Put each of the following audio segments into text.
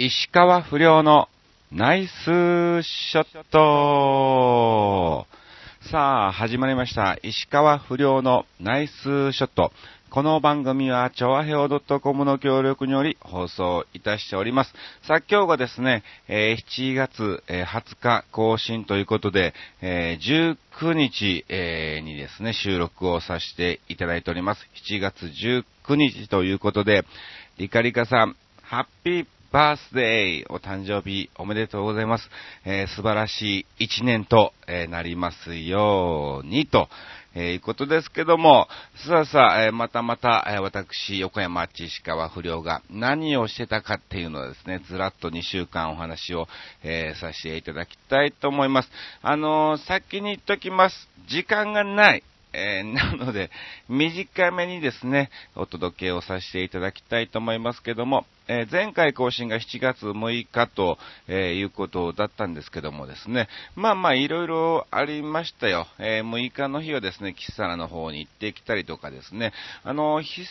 石川不良のナイスショットさあ、始まりました。石川不良のナイスショット。この番組は、調和表 .com の協力により放送いたしております。さあ、今日がですね、えー7月、えー20日更新ということで、えー19日、えにですね、収録をさせていただいております。7月19日ということで、リカリカさん、ハッピーバースデーお誕生日おめでとうございます。えー素晴らしい一年と、えーなりますようにと、えーいうことですけども、さあさあ、えまたまた、え私、横山千石川不良が何をしてたかっていうのはですね、ずらっと2週間お話を、えさせていただきたいと思います。あの先に言っときます。時間がない。えーなので、短めにですね、お届けをさせていただきたいと思いますけども、えー前回更新が7月6日と、えいうことだったんですけどもですね、まあまあいろいろありましたよ。え6日の日はですね、キッサラの方に行ってきたりとかですね、あの、久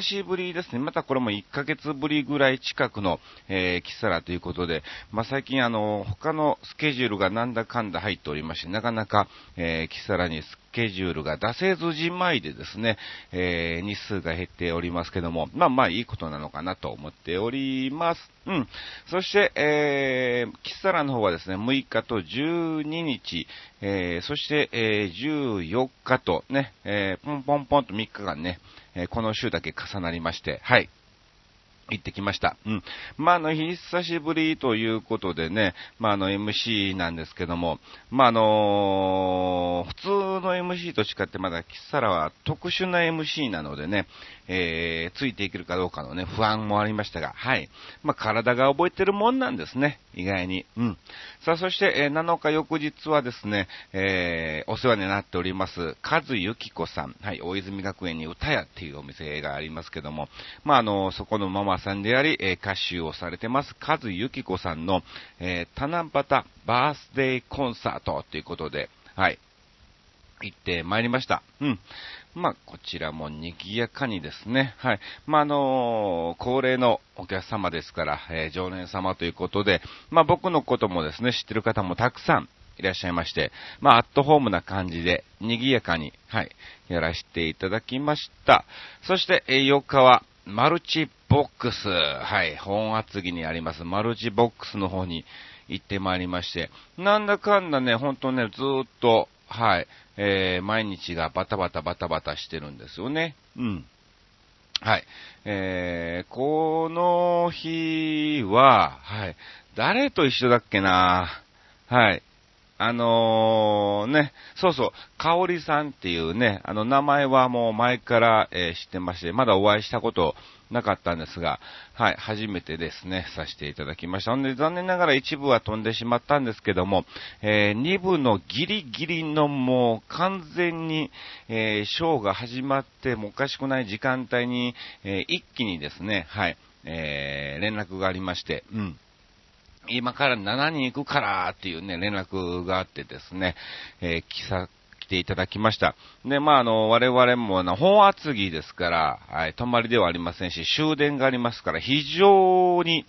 しぶりですね、またこれも1ヶ月ぶりぐらい近くの、えーキッサラということで、まあ最近あの、他のスケジュールがなんだかんだ入っておりまして、なかなか、えーキッサラにスケジュールが出せずじまいでですね、えー日数が減っておりますけども、まあまあいいことなのかなと思っております。うん。そして、えー、キッサラの方はですね、6日と12日、えーそして、えー14日とね、えーポンポンポンと3日間ね、えーこの週だけ重なりまして、はい。行ってきました。うん。まあ、あの、久しぶりということでね、まあ、あの、MC なんですけども、まあ、あの普通の MC と違ってまだ、キッサラは特殊な MC なのでね、えー、ついていけるかどうかのね、不安もありましたが、はい。まあ、体が覚えてるもんなんですね、意外に。うん。さあ、そして、えー7日翌日はですね、えー、お世話になっております、和幸子さん、はい、大泉学園に歌屋っていうお店がありますけども、まあ、あの、そこのママさんであり、えー歌手をされてます、和幸子さんの、えー、七夕バースデーコンサートということで、はい、行ってまいりました。うん。まあ、こちらも賑やかにですね、はい。まあ、あのー恒例のお客様ですから、えー常連様ということで、まあ、僕のこともですね、知ってる方もたくさんいらっしゃいまして、まあ、アットホームな感じで、賑やかに、はい、やらせていただきました。そして、えー4日は、マルチボックス、はい、本厚木にあります、マルチボックスの方に行ってまいりまして、なんだかんだね、ほんとね、ずーっと、はい、えー毎日がバタバタバタバタしてるんですよね。うん。はい。えー、この日は、はい。誰と一緒だっけな？はい。あのー、ね、そうそう、かおりさんっていうね、あの名前はもう前から、えー知ってまして、まだお会いしたことなかったんですが、はい、初めてですね、させていただきました。んで、残念ながら一部は飛んでしまったんですけども、えー、2部のギリギリのもう完全に、えーショーが始まってもおかしくない時間帯に、えー一気にですね、はい、えー連絡がありまして、うん。今から7人行くからっていうね、連絡があってですね、えー来さ、来ていただきました。で、まあ、あの、我々もな、本厚木ですから、はい、泊まりではありませんし、終電がありますから、非常に、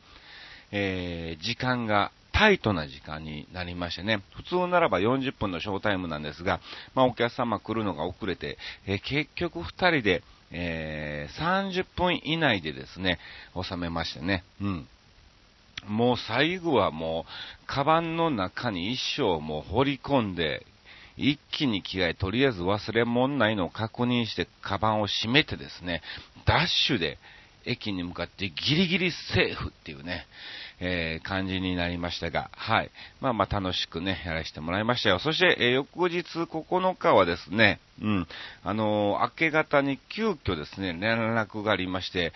えー時間が、タイトな時間になりましてね、普通ならば40分のショータイムなんですが、まあ、お客様来るのが遅れて、えー結局2人で、えー30分以内でですね、収めましてね、うん。もう最後はもう、カバンの中に一生もう掘り込んで、一気に着替え、とりあえず忘れ物ないのを確認して、カバンを閉めてですね、ダッシュで駅に向かってギリギリセーフっていうね、えー感じになりましたが、はい。まあまあ楽しくね、やらせてもらいましたよ。そして、えー翌日9日はですね、うん、あのー明け方に急遽ですね、連絡がありまして、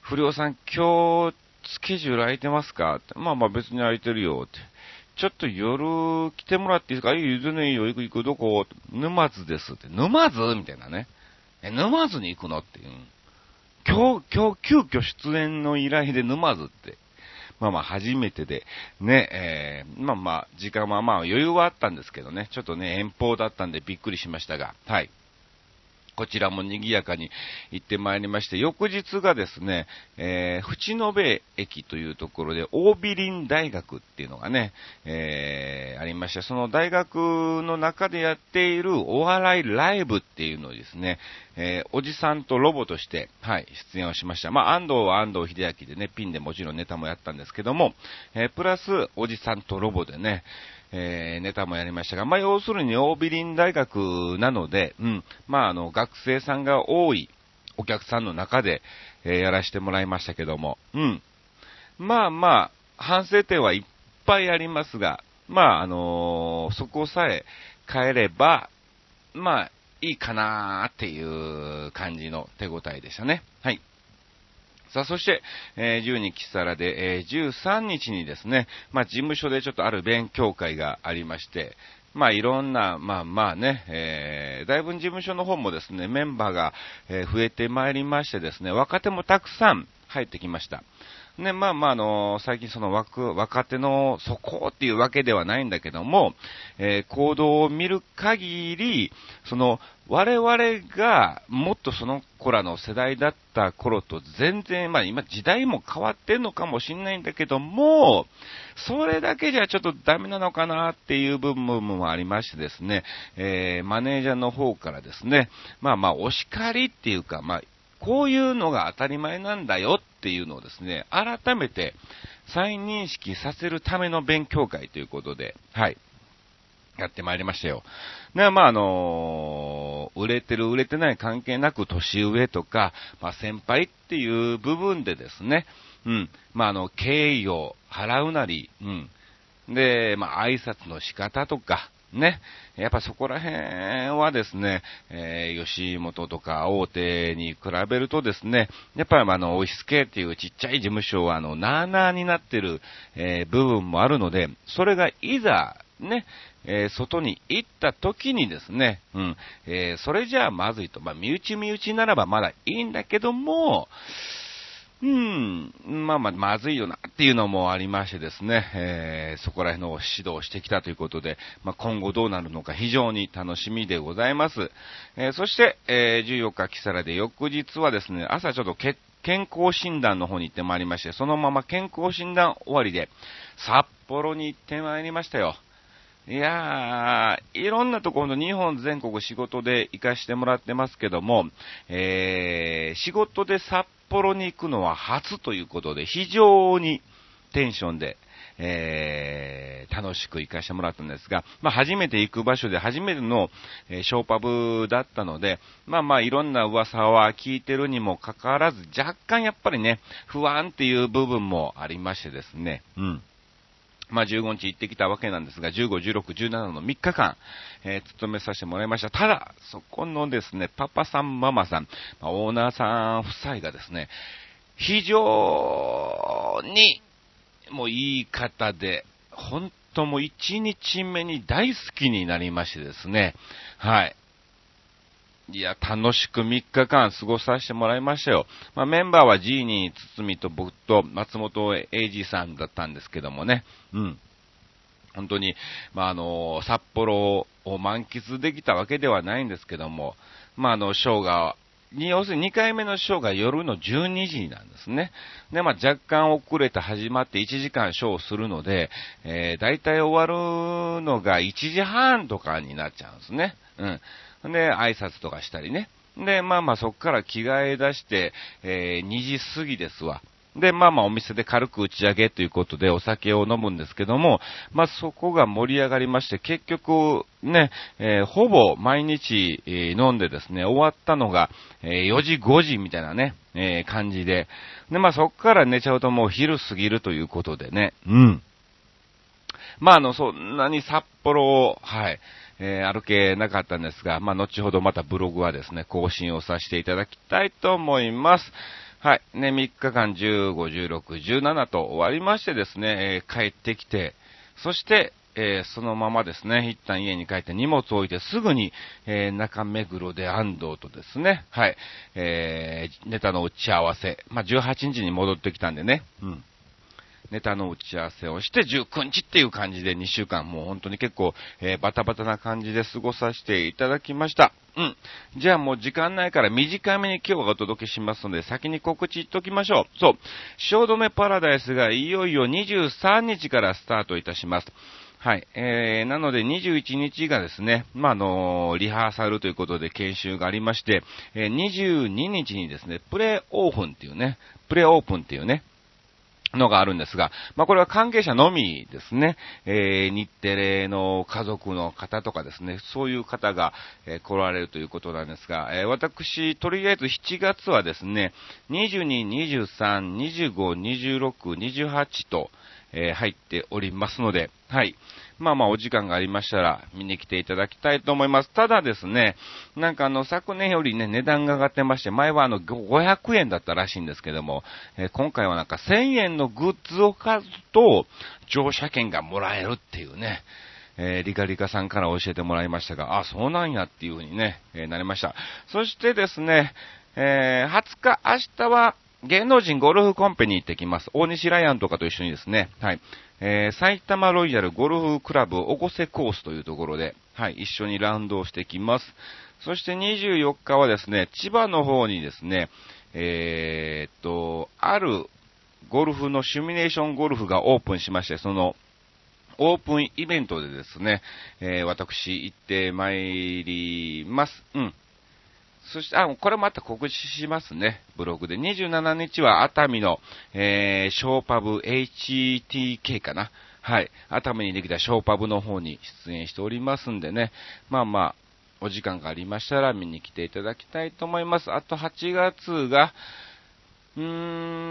不良さん、今日、スケジュール空いてますか？ってまあまあ別に空いてるよって。ちょっと夜来てもらっていいですか？いい、全然いいよ、行く行く、どこ？沼津ですって。沼津みたいなね。え、沼津に行くのっていう。今日、今日、急遽出演の依頼で沼津って。まあまあ初めてで、ね、えー、まあまあ時間はまあ余裕はあったんですけどね、ちょっとね、遠方だったんでびっくりしましたが、はい。こちらも賑やかに行ってまいりまして、翌日がですね、えー、淵野辺駅というところで、大美林大学っていうのがね、えー、ありまして、その大学の中でやっているお笑いライブっていうのをですね、えー、おじさんとロボとして、はい、出演をしました。まあ、安藤は安藤秀明でね、ピンでもちろんネタもやったんですけども、えー、プラス、おじさんとロボでね、えー、ネタもやりましたが、まあ、要するに大ビリン大学なので、うん、まあ、あの、学生さんが多いお客さんの中で、えー、やらせてもらいましたけども、うん。まあまあ、反省点はいっぱいありますが、まあ、あのー、そこさえ変えれば、まあ、いいかなーっていう感じの手応えでしたね。はい。さあ、そして、えー、12キサラで、えー、13日にですね、まあ、事務所でちょっとある勉強会がありまして、まあ、いろんな、まあまあね、えー、大分事務所の方もですね、メンバーが、えー、増えてまいりましてですね、若手もたくさん入ってきました。ね、まあまあ、あの、最近その若若手の底っていうわけではないんだけども、えー、行動を見る限り、その、我々がもっとその子らの世代だった頃と全然、まあ今時代も変わってるのかもしんないんだけども、それだけじゃちょっとダメなのかなっていう部分もありましてですね、えー、マネージャーの方からですね、まあまあお叱りっていうか、まあこういうのが当たり前なんだよっていうのをですね、改めて再認識させるための勉強会ということで、はい。やってまいりましたよ。ね、まあ、あのー、売れてる売れてない関係なく年上とか、まあ、先輩っていう部分でですね、うん、まあ、あの、敬意を払うなり、うん。で、まあ、挨拶の仕方とか、ね。やっぱそこら辺はですね、えー、吉本とか大手に比べるとですね、やっぱりあの、オフィス系っていうちっちゃい事務所はあの、なーなーになってる、えー、部分もあるので、それがいざ、ね、えー、外に行った時にですね、うん、えー、それじゃあまずいと。まあ、身内身内ならばまだいいんだけども、うん、まあまあ、まずいよなっていうのもありましてですね、えー、そこら辺の指導してきたということで、まあ、今後どうなるのか非常に楽しみでございます。えー、そして、えー、14日、キサラで翌日はですね、朝ちょっと健康診断の方に行ってまいりまして、そのまま健康診断終わりで、札幌に行ってまいりましたよ。いやー、いろんなところの日本全国仕事で行かしてもらってますけども、えー、仕事で札幌に行くのは初ということで、非常にテンションで、えー、楽しく行かしてもらったんですが、まあ、初めて行く場所で初めての、えー、ショーパブだったので、まあまあいろんな噂は聞いてるにもかかわらず、若干やっぱりね、不安っていう部分もありましてですね、うん。まあ、15日行ってきたわけなんですが、15、16、17の3日間、えー、勤めさせてもらいました。ただ、そこのですね、パパさん、ママさん、まあ、オーナーさん夫妻がですね、非常に、もういい方で、本当もう1日目に大好きになりましてですね、はい。いや、楽しく3日間過ごさせてもらいましたよ。まあ、メンバーはジーニー、つつみと僕と松本英二さんだったんですけどもね。うん。本当に、まあ、あの、札幌を満喫できたわけではないんですけども、まあ、あの、ショーが、に、要するに2回目のショーが夜の12時なんですね。で、まあ、若干遅れて始まって1時間ショーをするので、えー、大体終わるのが1時半とかになっちゃうんですね。うん。で、挨拶とかしたりね。で、まあまあそっから着替え出して、えー、2時過ぎですわ。で、まあまあお店で軽く打ち上げということでお酒を飲むんですけども、まあそこが盛り上がりまして、結局ね、えー、ほぼ毎日、えー、飲んでですね、終わったのが、えー、4時5時みたいなね、え感じで、で、まあそこから寝ちゃうともう昼過ぎるということでね、うん。まああの、そんなに札幌を、はい、えー、歩けなかったんですが、まあ、後ほどまたブログはですね、更新をさせていただきたいと思います。はい。ね、3日間15、16、17と終わりましてですね、えー、帰ってきて、そして、えー、そのままですね、一旦家に帰って荷物を置いてすぐに、えー、中目黒で安藤とですね、はい、えー、ネタの打ち合わせ、まあ、18日に戻ってきたんでね、うん。ネタの打ち合わせをして、19日っていう感じで2週間、もう本当に結構、えー、バタバタな感じで過ごさせていただきました。うん。じゃあもう時間ないから短めに今日はお届けしますので、先に告知言っときましょう。そう。汐留パラダイスがいよいよ23日からスタートいたします。はい。えー、なので21日がですね、まあ、あのリハーサルということで研修がありまして、えー、22日にですね、プレイオープンっていうね、プレイオープンっていうね、のがあるんですが、まあ、これは関係者のみですね、えー、日テレの家族の方とかですね、そういう方が、えー、来られるということなんですが、えー、私、とりあえず7月はですね、22、23、25、26、28と、え入っておりますので、はい。まあまあお時間がありましたら見に来ていただきたいと思います。ただですね、なんかあの昨年よりね、値段が上がってまして、前はあの500円だったらしいんですけども、えー、今回はなんか1000円のグッズを買うと乗車券がもらえるっていうね、えー、リカリカさんから教えてもらいましたが、あ、そうなんやっていう風にね、えー、なりました。そしてですね、えー、20日、明日は芸能人ゴルフコンペに行ってきます。大西ライアンとかと一緒にですね、はい。えー、埼玉ロイヤルゴルフクラブおこせコースというところで、はい、一緒にラウンドをしてきます。そして24日はですね、千葉の方にですね、えー、っと、あるゴルフのシミュレーションゴルフがオープンしまして、その、オープンイベントでですね、えー、私行ってまいります。うん。そして、あ、これまた告知しますね、ブログで。27日は熱海の、えー、ショーパブ HTK かな。はい。熱海にできたショーパブの方に出演しておりますんでね。まあまあ、お時間がありましたら見に来ていただきたいと思います。あと8月が、うー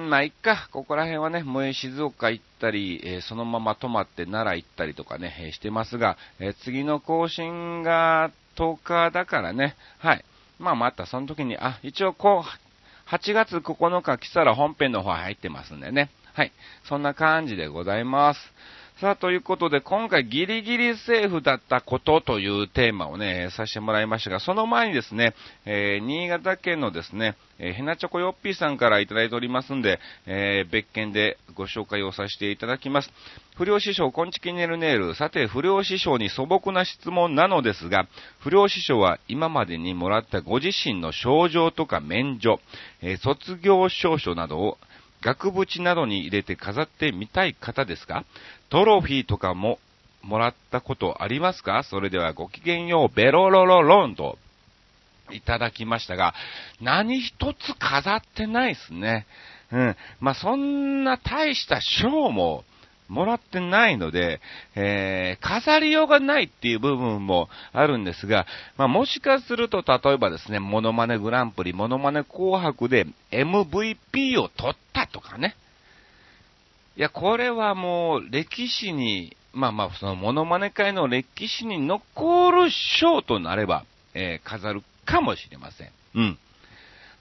ん、まあ、いっか。ここら辺はね、もう静岡行ったり、えー、そのまま泊まって奈良行ったりとかね、えー、してますが、えー、次の更新が10日だからね、はい。まあまたその時に、あ、一応こう、8月9日来たら本編の方入ってますんでね。はい。そんな感じでございます。さあ、ということで、今回ギリギリセーフだったことというテーマをね、させてもらいましたが、その前にですね、えー、新潟県のですね、えー、ヘナチョコヨッピーさんからいただいておりますんで、えー、別件でご紹介をさせていただきます。不良師匠、こんちきねるねる。さて、不良師匠に素朴な質問なのですが、不良師匠は今までにもらったご自身の症状とか免除、えー卒業証書などを額縁などに入れて飾ってみたい方ですか？トロフィーとかももらったことありますか？それではごきげんよう、ベロロロロンといただきましたが、何一つ飾ってないですね。うん。まあ、そんな大した賞ももらってないので、えー、飾りようがないっていう部分もあるんですが、まあ、もしかすると、例えばですね、モノマネグランプリ、モノマネ紅白で MVP を取ったとかね。いや、これはもう歴史に、まあまあ、そのモノマネ界の歴史に残る賞となれば、えー、飾るかもしれません。うん。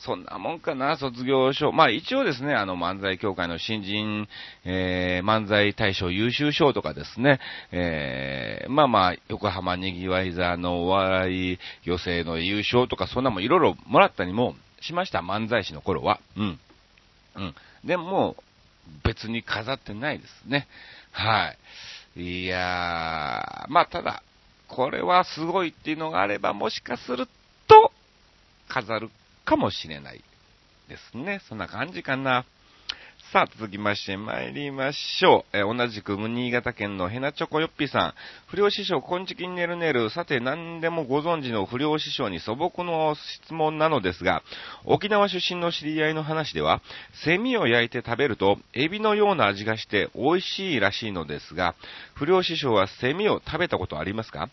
そんなもんかな、卒業賞。まあ一応ですね、あの漫才協会の新人、えー、漫才大賞優秀賞とかですね、えー、まあまあ、横浜にぎわい座のお笑い寄席の優勝とか、そんなもんいろいろもらったりもしました、漫才師の頃は。うん。うん。でも、別に飾ってないですね。はい。いやー、まあただ、これはすごいっていうのがあれば、もしかすると、飾るかもしれないですね。そんな感じかな。さあ、続きまして参りましょう。えー、同じく新潟県のヘナチョコヨッピーさん。不良師匠、こんちきんねるねる。さて、何でもご存知の不良師匠に素朴の質問なのですが、沖縄出身の知り合いの話では、セミを焼いて食べると、エビのような味がして美味しいらしいのですが、不良師匠はセミを食べたことありますか？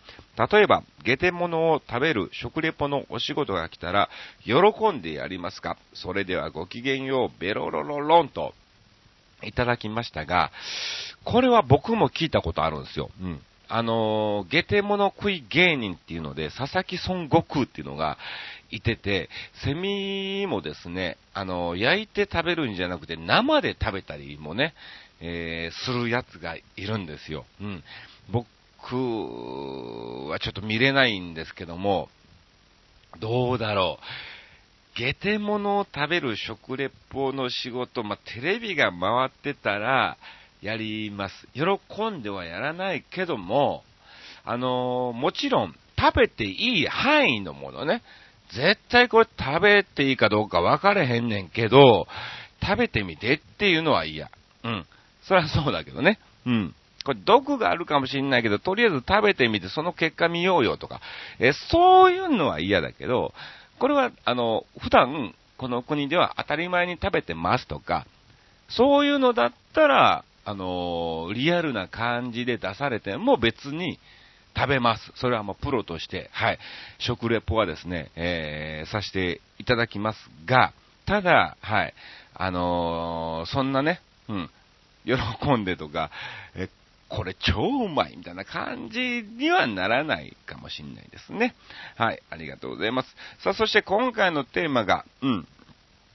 例えば、ゲテモノを食べる食レポのお仕事が来たら、喜んでやりますか？それではごきげんよう、ベロロロロンと。いただきましたが、これは僕も聞いたことあるんですよ。うん。あのー、ゲテモノ食い芸人っていうので、佐々木孫悟空っていうのがいてて、セミもですね、あのー、焼いて食べるんじゃなくて生で食べたりもね、えー、するやつがいるんですよ。うん。僕はちょっと見れないんですけども、どうだろう。ゲテモノを食べる食レポの仕事、まあ、テレビが回ってたら、やります。喜んではやらないけども、あのー、もちろん、食べていい範囲のものね。絶対これ食べていいかどうか分かれへんねんけど、食べてみてっていうのは嫌。うん。そりゃそうだけどね。うん。これ毒があるかもしんないけど、とりあえず食べてみてその結果見ようよとか、え、そういうのは嫌だけど、これは、あの、普段、この国では当たり前に食べてますとか、そういうのだったら、あのリアルな感じで出されても別に食べます。それはもうプロとして、はい、食レポはですね、えー、させていただきますが、ただ、はい、あの、そんなね、うん、喜んでとか、え、これ超うまいみたいな感じにはならないかもしんないですね。はい、ありがとうございます。さあ、そして今回のテーマが、うん、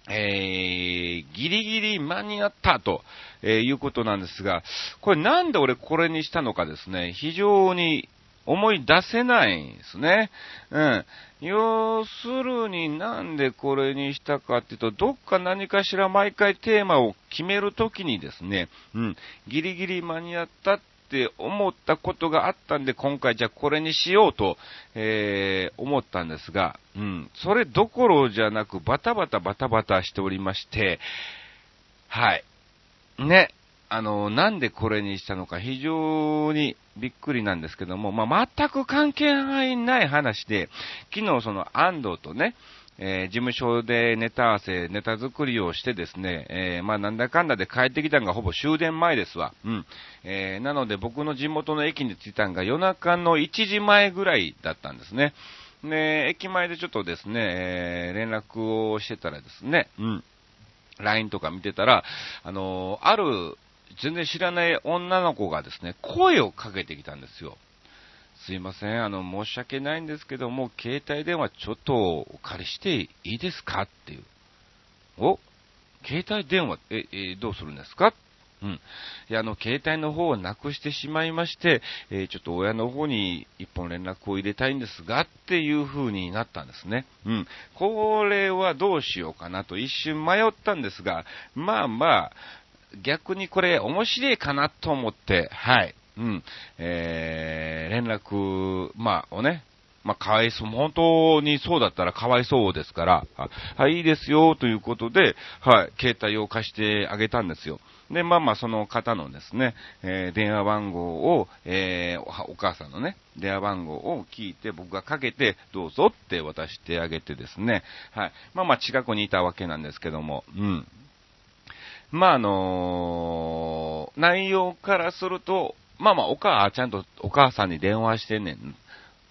えー、ギリギリ間に合ったと、えー、いうことなんですが、これなんで俺これにしたのかですね、非常に思い出せないんですね。うん。要するになんでこれにしたかっていうと、どっか何かしら毎回テーマを決めるときにですね、うん、ギリギリ間に合ったって思ったことがあったんで、今回じゃあこれにしようと、えー、思ったんですが、うん、それどころじゃなくバタバタバタバタしておりまして、はい。ね、あの、なんでこれにしたのか非常にびっくりなんですけども、まあ、全く関係ない話で、昨日その安藤とね、えー、事務所でネタ合わせ、ネタ作りをしてですね、えー、まあなんだかんだで帰ってきたのがほぼ終電前ですわ。うん。えー、なので僕の地元の駅に着いたのが夜中の1時前ぐらいだったんですね。で、駅前でちょっとですね、え連絡をしてたらですね、うん。LINE とか見てたら、あのある全然知らない女の子がですね、声をかけてきたんですよ。すいません、あの、申し訳ないんですけども、携帯電話ちょっとお借りしていいですかっていう。お携帯電話、え、え、どうするんですか？うん。いや、あの、携帯の方をなくしてしまいまして、えー、ちょっと親の方に一本連絡を入れたいんですが、っていう風になったんですね。うん。これはどうしようかなと一瞬迷ったんですが、まあまあ、逆にこれ面白いかなと思って、はい。うん。えー、連絡、まあ、をね、まあ、かわいそう、本当にそうだったらかわいそうですから、はい、いいですよ、ということで、はい、携帯を貸してあげたんですよ。で、まあまあ、その方のですね、えー、電話番号を、えー、お母さんのね、電話番号を聞いて、僕がかけて、どうぞって渡してあげてですね、はい。まあまあ、近くにいたわけなんですけども、うん。まあ、あのー、内容からすると、まあまあ、お母、ちゃんとお母さんに電話してんねん。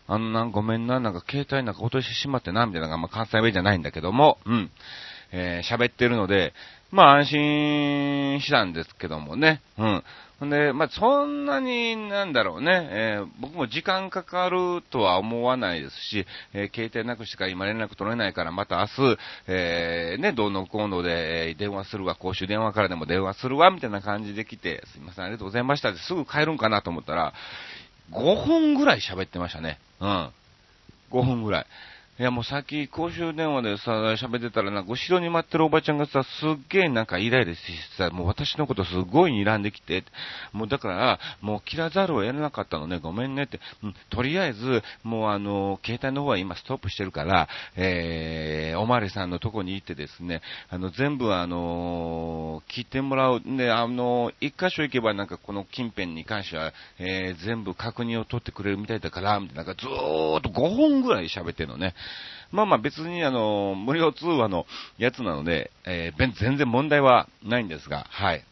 あのな、ごめんな、なんか携帯なんか落としてしまってな、みたいなのが、まあ関西弁じゃないんだけども、うん。えー、喋ってるので、まあ安心したんですけどもね、うん。ほんで、まあそんなになんだろうね、えー、僕も時間かかるとは思わないですし、えー、携帯なくしてから今連絡取れないからまた明日、えー、ね、どうのこうので電話するわ、公衆電話からでも電話するわ、みたいな感じで来て、すいません、ありがとうございましたってすぐ帰るんかなと思ったら、5分ぐらい喋ってましたね。うん。5分ぐらい。いやもうさっき公衆電話でさ、喋ってたらなんか後ろに待ってるおばちゃんがさ、すっげえなんかイライラしてさ、もう私のことすごい睨んできて、もうだから、もう切らざるを得なかったのね、ごめんねって、うん、とりあえず、もうあの、携帯の方は今ストップしてるから、えー、おまわりさんのとこに行ってですね、あの、全部あの、聞いてもらう、で、あの、一箇所行けばなんかこの近辺に関しては、えー、全部確認を取ってくれるみたいだから、みたいな、なんかずーっと5本ぐらい喋ってるのね。まあまあ別にあの、無料通話のやつなので、えー、全然問題はないんですが、はい。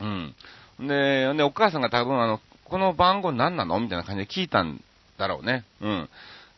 うん。で、で、お母さんが多分あの、この番号何なのみたいな感じで聞いたんだろうね。うん。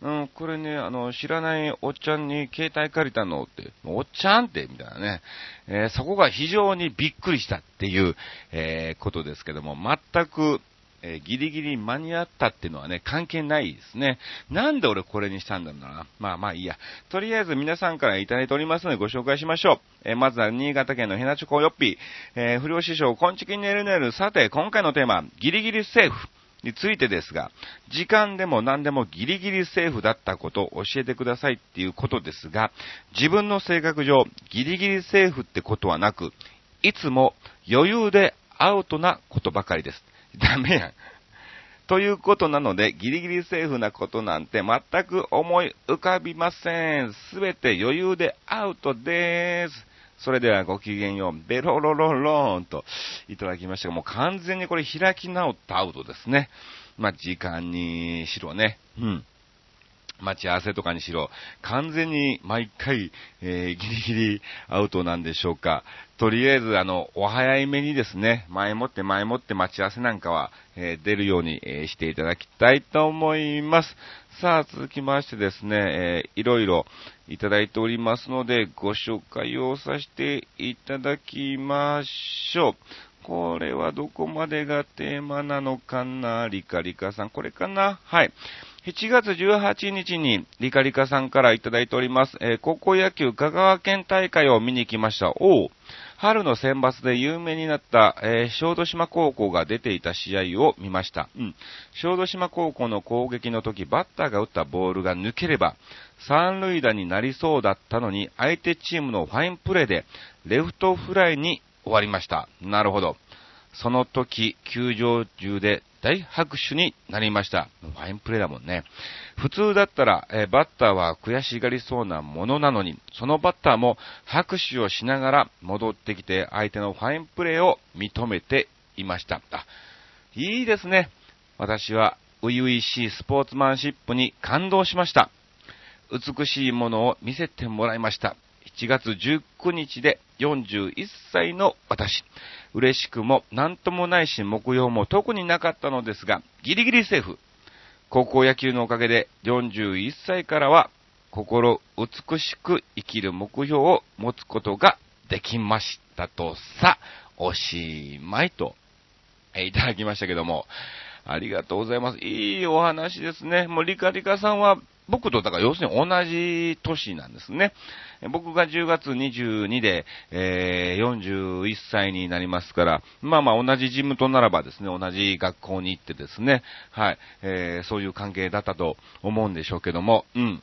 うん、これね、あの、知らないおっちゃんに携帯借りたのって、おっちゃんって、みたいなね。えー、そこが非常にびっくりしたっていう、えー、ことですけども、全く、えー、ギリギリ間に合ったっていうのはね、関係ないですね。なんで俺これにしたんだろうな。まあまあいいや。とりあえず皆さんからいただいておりますのでご紹介しましょう。えー、まずは新潟県のヘナチョコヨッピー、えー、不良師匠、コンチキンネルネル。さて、今回のテーマ、ギリギリセーフ。についてですが、時間でも何でもギリギリセーフだったことを教えてくださいっていうことですが、自分の性格上、ギリギリセーフってことはなく、いつも余裕でアウトなことばかりです。ダメやん。ということなので、ギリギリセーフなことなんて全く思い浮かびません。すべて余裕でアウトです。それではごきげんよう、ベロロロローンといただきましたが、もう完全にこれ開き直ったアウトですね。まあ、時間にしろね。うん。待ち合わせとかにしろ、完全に毎回、えー、ギリギリアウトなんでしょうか。とりあえず、あの、お早いめにですね、前もって前もって待ち合わせなんかは、えー、出るように、えー、していただきたいと思います。さあ、続きましてですね、えー、いろいろいただいておりますので、ご紹介をさせていただきましょう。これはどこまでがテーマなのかなリカリカさん、これかな？はい。7月18日にリカリカさんからいただいております。えー、高校野球香川県大会を見に来ました。おう。春の選抜で有名になった、えー、小豆島高校が出ていた試合を見ました。うん。小豆島高校の攻撃の時、バッターが打ったボールが抜ければ、三塁打になりそうだったのに、相手チームのファインプレーで、レフトフライに終わりました。なるほど。その時、球場中で大拍手になりました。ファインプレーだもんね。普通だったら、えバッターは悔しがりそうなものなのに、そのバッターも拍手をしながら戻ってきて相手のファインプレーを認めていました。あ、いいですね。私は初々しいスポーツマンシップに感動しました。美しいものを見せてもらいました。7月19日で41歳の私。嬉しくも何ともないし目標も特になかったのですが、ギリギリセーフ。高校野球のおかげで41歳からは心美しく生きる目標を持つことができましたとさ、おしまいと、えいただきましたけども、ありがとうございます。いいお話ですね。もうリカリカさんは僕と、だから要するに同じ年なんですね。僕が10月22で、えー、41歳になりますから、まあまあ同じジムとならばですね、同じ学校に行ってですね、はい、えー、そういう関係だったと思うんでしょうけども、うん。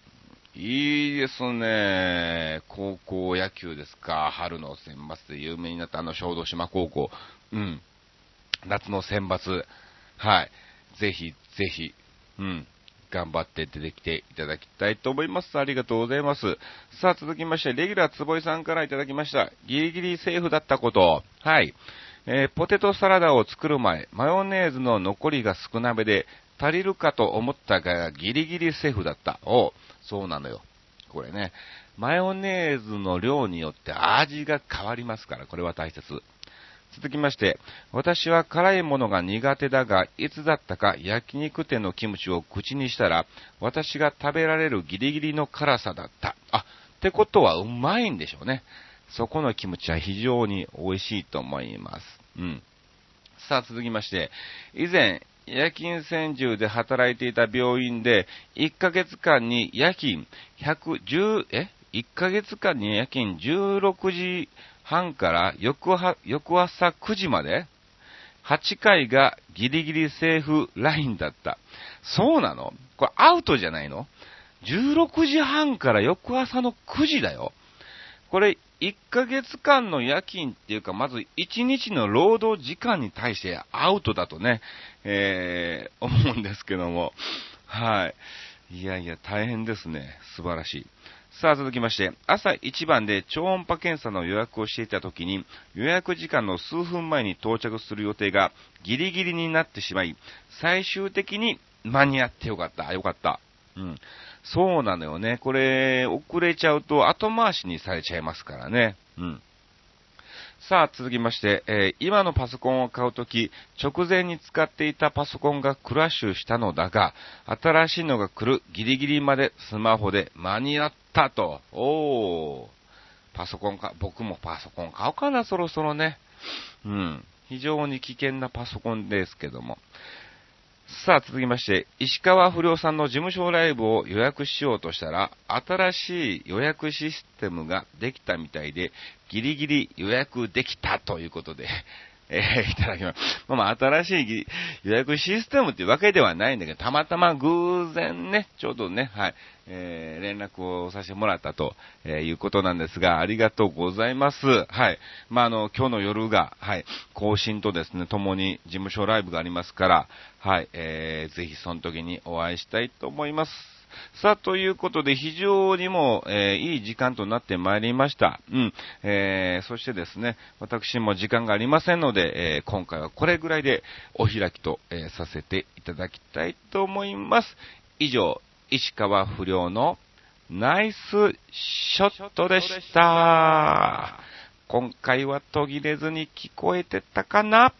いいですね。高校野球ですか。春の選抜で有名になったあの小豆島高校。うん。夏の選抜。はい。ぜひ、ぜひ、うん。頑張って出てきていただきたいと思います。ありがとうございます。さあ、続きまして、レギュラー坪井さんからいただきました。ギリギリセーフだったこと。はい。えー、ポテトサラダを作る前、マヨネーズの残りが少なめで、足りるかと思ったが、ギリギリセーフだった。おそうなのよ。これね、マヨネーズの量によって味が変わりますから、これは大切。続きまして、私は辛いものが苦手だが、いつだったか焼肉店のキムチを口にしたら、私が食べられるギリギリの辛さだった。あ、ってことはうまいんでしょうね。そこのキムチは非常に美味しいと思います。うん。さあ続きまして、以前、夜勤専従で働いていた病院で、1ヶ月間に夜勤110、え ?1 ヶ月間に夜勤16時半から翌翌朝9時まで、8回がギリギリセーフラインだった。そうなの？これアウトじゃないの ?16 時半から翌朝の9時だよ。これ、1ヶ月間の夜勤っていうか、まず1日の労働時間に対してアウトだとね、えー、思うんですけども。はい。いやいや、大変ですね。素晴らしい。さあ続きまして、朝一番で超音波検査の予約をしていた時に、予約時間の数分前に到着する予定がギリギリになってしまい、最終的に間に合ってよかった。よかった。うん。そうなのよね。これ、遅れちゃうと後回しにされちゃいますからね。うん。さあ、続きまして、えー、今のパソコンを買うとき、直前に使っていたパソコンがクラッシュしたのだが、新しいのが来るギリギリまでスマホで間に合ったと。おー。パソコンか、僕もパソコン買おうかな、そろそろね。うん。非常に危険なパソコンですけども。さあ、続きまして、石川不良さんの事務所ライブを予約しようとしたら、新しい予約システムができたみたいで、ギリギリ予約できたということで、えー、いただきます。まあ、ま、新しい予約システムっていうわけではないんだけど、たまたま偶然ね、ちょうどね、はい、えー、連絡をさせてもらったと、えー、いうことなんですが、ありがとうございます。はい。まあ、あの、今日の夜が、はい、更新とですね、共に事務所ライブがありますから、はい、えー、ぜひその時にお会いしたいと思います。さあ、ということで、非常にも、えー、いい時間となってまいりました。うん。えー、そしてですね、私も時間がありませんので、えー、今回はこれぐらいでお開きと、えさせていただきたいと思います。以上、石川不良のナイスショットでした。今回は途切れずに聞こえてたかな？